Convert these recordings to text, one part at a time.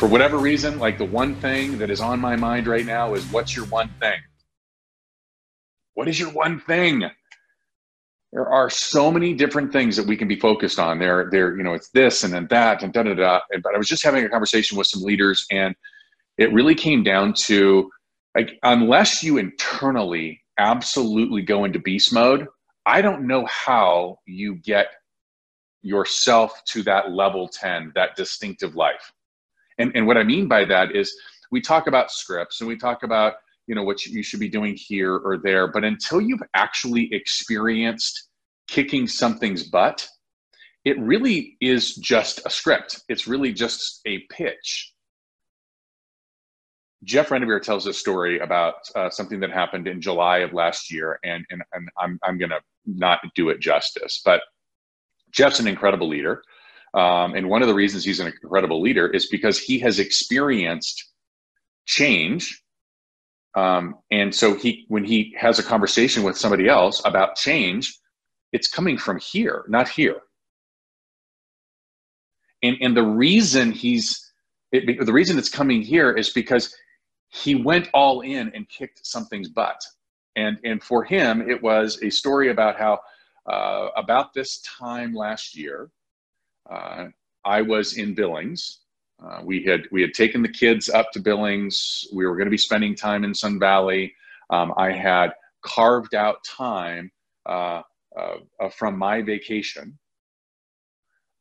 for whatever reason, like the one thing that is on my mind right now is what's your one thing? What is your one thing? There are so many different things that we can be focused on. There, there, you know, it's this and then that and da da da. But I was just having a conversation with some leaders, and it really came down to like unless you internally absolutely go into beast mode, I don't know how you get yourself to that level 10, that distinctive life. And, and what I mean by that is we talk about scripts and we talk about, you know, what you should be doing here or there, but until you've actually experienced kicking something's butt, it really is just a script. It's really just a pitch. Jeff Rendevere tells a story about uh, something that happened in July of last year, and, and, and I'm, I'm going to not do it justice. But Jeff's an incredible leader. Um, and one of the reasons he's an incredible leader is because he has experienced change. Um, and so he, when he has a conversation with somebody else about change, it's coming from here, not here. And, and the reason he's, it, the reason it's coming here is because he went all in and kicked something's butt. And, and for him, it was a story about how uh, about this time last year, uh, I was in Billings. Uh, we had we had taken the kids up to Billings. We were going to be spending time in Sun Valley. Um, I had carved out time uh, uh, from my vacation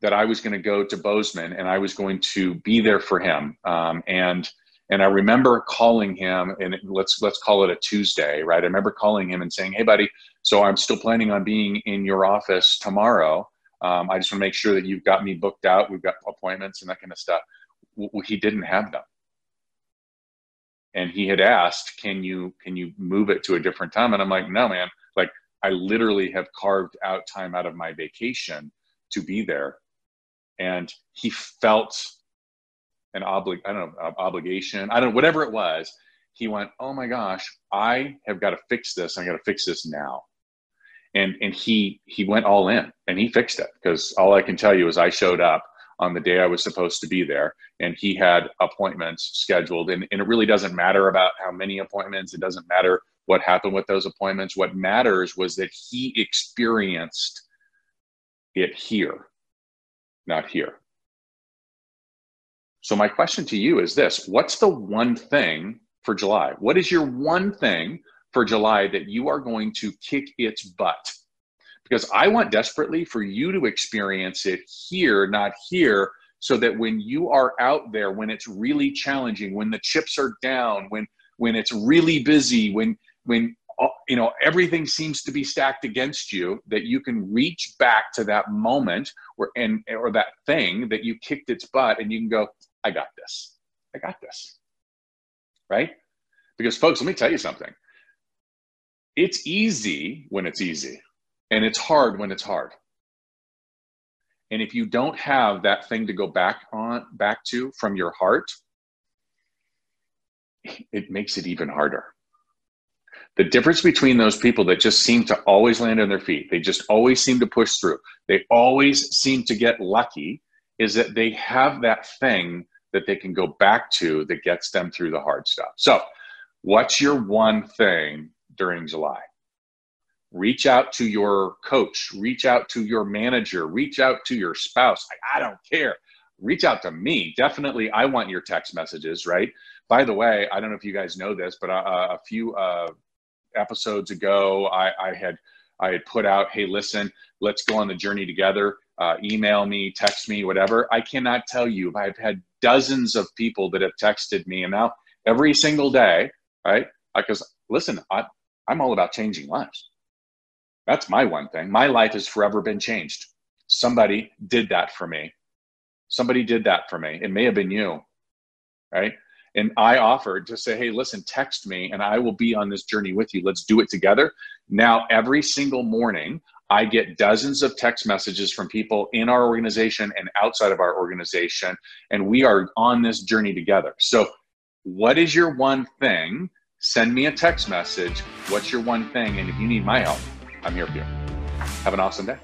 that I was going to go to Bozeman and I was going to be there for him. Um, and and I remember calling him, and let's let's call it a Tuesday, right? I remember calling him and saying, "Hey, buddy, so I'm still planning on being in your office tomorrow. Um, I just want to make sure that you've got me booked out. We've got appointments and that kind of stuff." He didn't have them, and he had asked, "Can you can you move it to a different time?" And I'm like, "No, man. Like I literally have carved out time out of my vacation to be there." And he felt an oblig I don't know obligation I don't know whatever it was. He went, oh my gosh, I have got to fix this. I got to fix this now. And and he he went all in and he fixed it because all I can tell you is I showed up on the day I was supposed to be there and he had appointments scheduled. And, and it really doesn't matter about how many appointments. It doesn't matter what happened with those appointments. What matters was that he experienced it here not here. So, my question to you is this. What's the one thing for July? What is your one thing for July that you are going to kick its butt? Because I want desperately for you to experience it here, not here, so that when you are out there, when it's really challenging, when the chips are down, when when it's really busy, when when uh, you know everything seems to be stacked against you that you can reach back to that moment where and or that thing that you kicked its butt and you can go I got this. I got this. Right? Because, folks, let me tell you something. It's easy when it's easy, and it's hard when it's hard. And if you don't have that thing to go back on back to from your heart, it makes it even harder. The difference between those people that just seem to always land on their feet, they just always seem to push through, they always seem to get lucky, is that they have that thing that they can go back to that gets them through the hard stuff. So, what's your one thing during July? Reach out to your coach, reach out to your manager, reach out to your spouse. I, I don't care. Reach out to me. Definitely, I want your text messages, right? By the way, I don't know if you guys know this, but uh, a few uh, episodes ago, I, I had I had put out, "Hey, listen, let's go on the journey together." uh, email me, text me, whatever. I cannot tell you. I've had dozens of people that have texted me, and now every single day, right? Because listen, I, I'm all about changing lives. That's my one thing. My life has forever been changed. Somebody did that for me. Somebody did that for me. It may have been you, right? And I offered to say, hey, listen, text me and I will be on this journey with you. Let's do it together. Now, every single morning, I get dozens of text messages from people in our organization and outside of our organization, and we are on this journey together. So, what is your one thing? Send me a text message. What's your one thing? And if you need my help, I'm here for you. Have an awesome day.